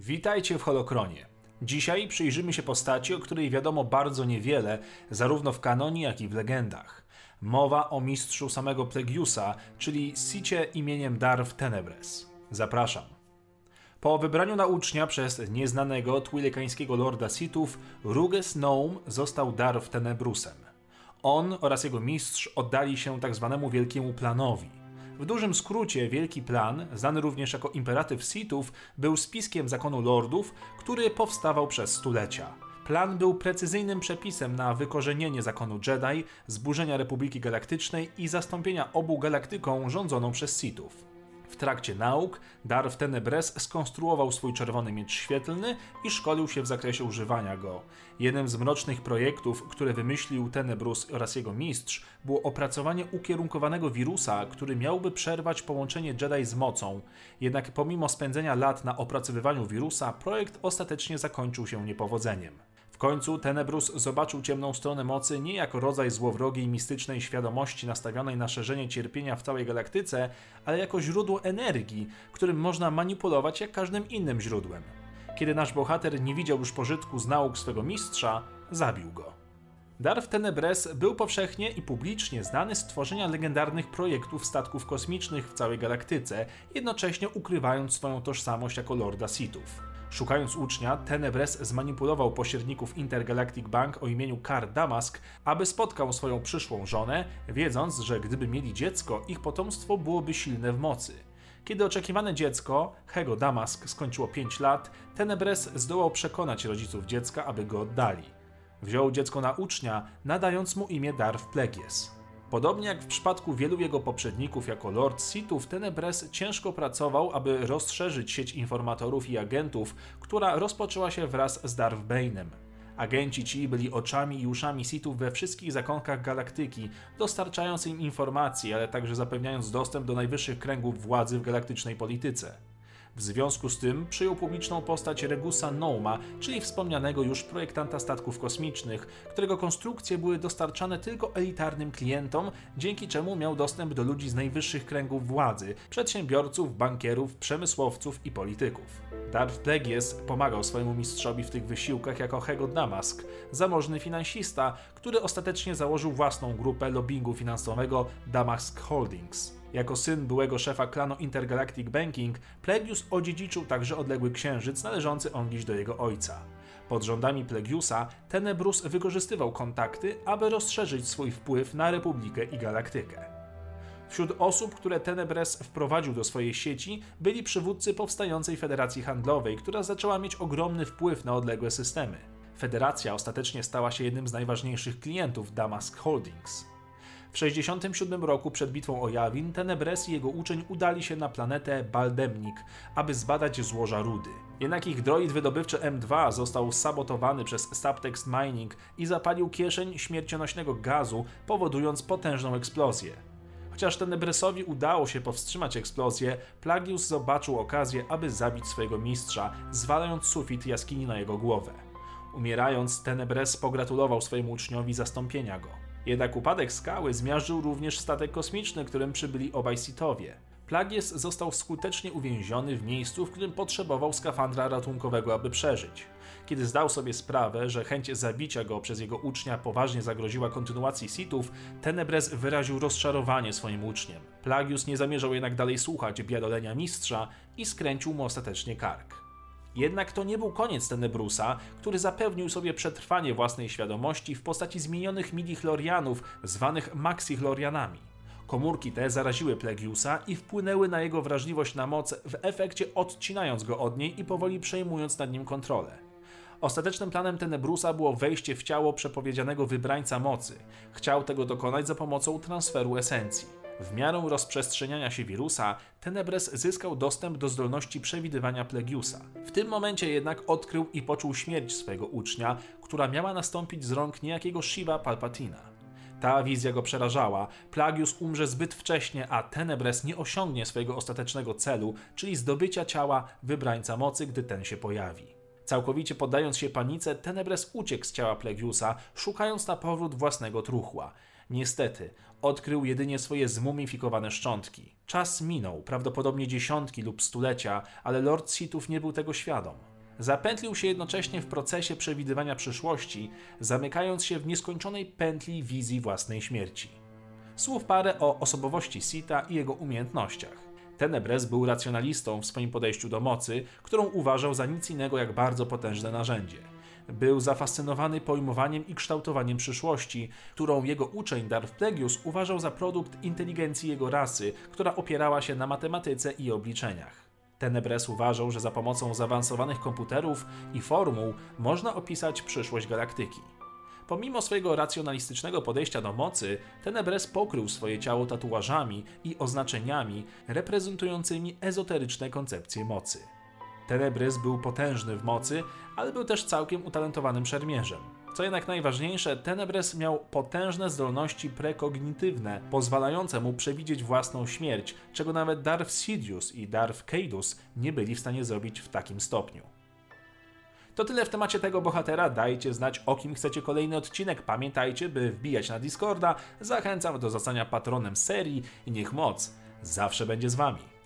Witajcie w Holokronie. Dzisiaj przyjrzymy się postaci, o której wiadomo bardzo niewiele, zarówno w kanonie, jak i w legendach. Mowa o mistrzu samego Plegiusa, czyli Sicie imieniem Darf Tenebres. Zapraszam. Po wybraniu na ucznia przez nieznanego twilekańskiego lorda Sithów, Ruges Noum został Darf Tenebrusem. On oraz jego mistrz oddali się tzw. Tak wielkiemu planowi – w dużym skrócie Wielki Plan, znany również jako imperatyw Sithów, był spiskiem zakonu lordów, który powstawał przez stulecia. Plan był precyzyjnym przepisem na wykorzenienie zakonu Jedi, zburzenia Republiki Galaktycznej i zastąpienia obu galaktyką rządzoną przez Sithów. W trakcie nauk Darth Tenebres skonstruował swój czerwony miecz świetlny i szkolił się w zakresie używania go. Jednym z mrocznych projektów, które wymyślił Tenebrus oraz jego mistrz, było opracowanie ukierunkowanego wirusa, który miałby przerwać połączenie Jedi z mocą. Jednak pomimo spędzenia lat na opracowywaniu wirusa, projekt ostatecznie zakończył się niepowodzeniem. W końcu Tenebrus zobaczył ciemną stronę mocy nie jako rodzaj złowrogiej mistycznej świadomości nastawionej na szerzenie cierpienia w całej galaktyce, ale jako źródło energii, którym można manipulować jak każdym innym źródłem. Kiedy nasz bohater nie widział już pożytku z nauk swego mistrza, zabił go. Darf Tenebres był powszechnie i publicznie znany z tworzenia legendarnych projektów statków kosmicznych w całej galaktyce, jednocześnie ukrywając swoją tożsamość jako Lorda Sithów. Szukając ucznia, Tenebres zmanipulował pośredników Intergalactic Bank o imieniu Kar Damask, aby spotkał swoją przyszłą żonę, wiedząc, że gdyby mieli dziecko, ich potomstwo byłoby silne w mocy. Kiedy oczekiwane dziecko, Hego Damask, skończyło 5 lat, Tenebres zdołał przekonać rodziców dziecka, aby go oddali. Wziął dziecko na ucznia, nadając mu imię Darth Plegies. Podobnie jak w przypadku wielu jego poprzedników jako Lord Sithów, Tenebres ciężko pracował, aby rozszerzyć sieć informatorów i agentów, która rozpoczęła się wraz z Darth Bane'em. Agenci ci byli oczami i uszami Sithów we wszystkich zakątkach galaktyki, dostarczając im informacji, ale także zapewniając dostęp do najwyższych kręgów władzy w galaktycznej polityce. W związku z tym przyjął publiczną postać Regusa Nouma, czyli wspomnianego już projektanta statków kosmicznych, którego konstrukcje były dostarczane tylko elitarnym klientom, dzięki czemu miał dostęp do ludzi z najwyższych kręgów władzy, przedsiębiorców, bankierów, przemysłowców i polityków. Darth Plagueis pomagał swojemu mistrzowi w tych wysiłkach jako Hego Damask, zamożny finansista, który ostatecznie założył własną grupę lobbingu finansowego Damask Holdings. Jako syn byłego szefa klanu Intergalactic Banking, Plegius odziedziczył także odległy księżyc należący ongiś do jego ojca. Pod rządami Plegiusa Tenebrus wykorzystywał kontakty, aby rozszerzyć swój wpływ na Republikę i Galaktykę. Wśród osób, które Tenebres wprowadził do swojej sieci, byli przywódcy powstającej Federacji Handlowej, która zaczęła mieć ogromny wpływ na odległe systemy. Federacja ostatecznie stała się jednym z najważniejszych klientów Damask Holdings. W 67 roku przed bitwą o Jawin Tenebres i jego uczeń udali się na planetę Baldemnik, aby zbadać złoża rudy. Jednak ich droid wydobywczy M2 został sabotowany przez Subtext Mining i zapalił kieszeń śmiercionośnego gazu, powodując potężną eksplozję. Chociaż Tenebresowi udało się powstrzymać eksplozję, Plagius zobaczył okazję, aby zabić swojego mistrza, zwalając sufit jaskini na jego głowę. Umierając, Tenebres pogratulował swojemu uczniowi zastąpienia go. Jednak upadek skały zmiażdżył również statek kosmiczny, którym przybyli obaj Sithowie. Plagies został skutecznie uwięziony w miejscu, w którym potrzebował skafandra ratunkowego, aby przeżyć. Kiedy zdał sobie sprawę, że chęć zabicia go przez jego ucznia poważnie zagroziła kontynuacji Sithów, Tenebres wyraził rozczarowanie swoim uczniem. Plagius nie zamierzał jednak dalej słuchać biadolenia mistrza i skręcił mu ostatecznie kark. Jednak to nie był koniec Tenebrusa, który zapewnił sobie przetrwanie własnej świadomości w postaci zmienionych midi-chlorianów, zwanych maxi-chlorianami. Komórki te zaraziły Plegiusa i wpłynęły na jego wrażliwość na moc, w efekcie odcinając go od niej i powoli przejmując nad nim kontrolę. Ostatecznym planem Tenebrusa było wejście w ciało przepowiedzianego wybrańca mocy. Chciał tego dokonać za pomocą transferu esencji. W miarę rozprzestrzeniania się wirusa, Tenebres zyskał dostęp do zdolności przewidywania Plegiusa. W tym momencie jednak odkrył i poczuł śmierć swojego ucznia, która miała nastąpić z rąk niejakiego Shiva Palpatina. Ta wizja go przerażała. Plagius umrze zbyt wcześnie, a Tenebres nie osiągnie swojego ostatecznego celu, czyli zdobycia ciała wybrańca mocy, gdy ten się pojawi. Całkowicie poddając się panice, Tenebres uciekł z ciała Plegiusa, szukając na powrót własnego truchła. Niestety, odkrył jedynie swoje zmumifikowane szczątki. Czas minął, prawdopodobnie dziesiątki lub stulecia, ale Lord Sithów nie był tego świadom. Zapętlił się jednocześnie w procesie przewidywania przyszłości, zamykając się w nieskończonej pętli wizji własnej śmierci. Słów parę o osobowości Sita i jego umiejętnościach. Tenebres był racjonalistą w swoim podejściu do mocy, którą uważał za nic innego jak bardzo potężne narzędzie. Był zafascynowany pojmowaniem i kształtowaniem przyszłości, którą jego uczeń Darth Plagueis uważał za produkt inteligencji jego rasy, która opierała się na matematyce i obliczeniach. Tenebres uważał, że za pomocą zaawansowanych komputerów i formuł można opisać przyszłość galaktyki. Pomimo swojego racjonalistycznego podejścia do mocy, Tenebres pokrył swoje ciało tatuażami i oznaczeniami reprezentującymi ezoteryczne koncepcje mocy. Tenebres był potężny w mocy, ale był też całkiem utalentowanym szermierzem. Co jednak najważniejsze, Tenebres miał potężne zdolności prekognitywne, pozwalające mu przewidzieć własną śmierć, czego nawet Darth Sidious i Darth Caedus nie byli w stanie zrobić w takim stopniu. To tyle w temacie tego bohatera. Dajcie znać, o kim chcecie kolejny odcinek. Pamiętajcie, by wbijać na Discorda. Zachęcam do zostania patronem serii i niech moc zawsze będzie z wami.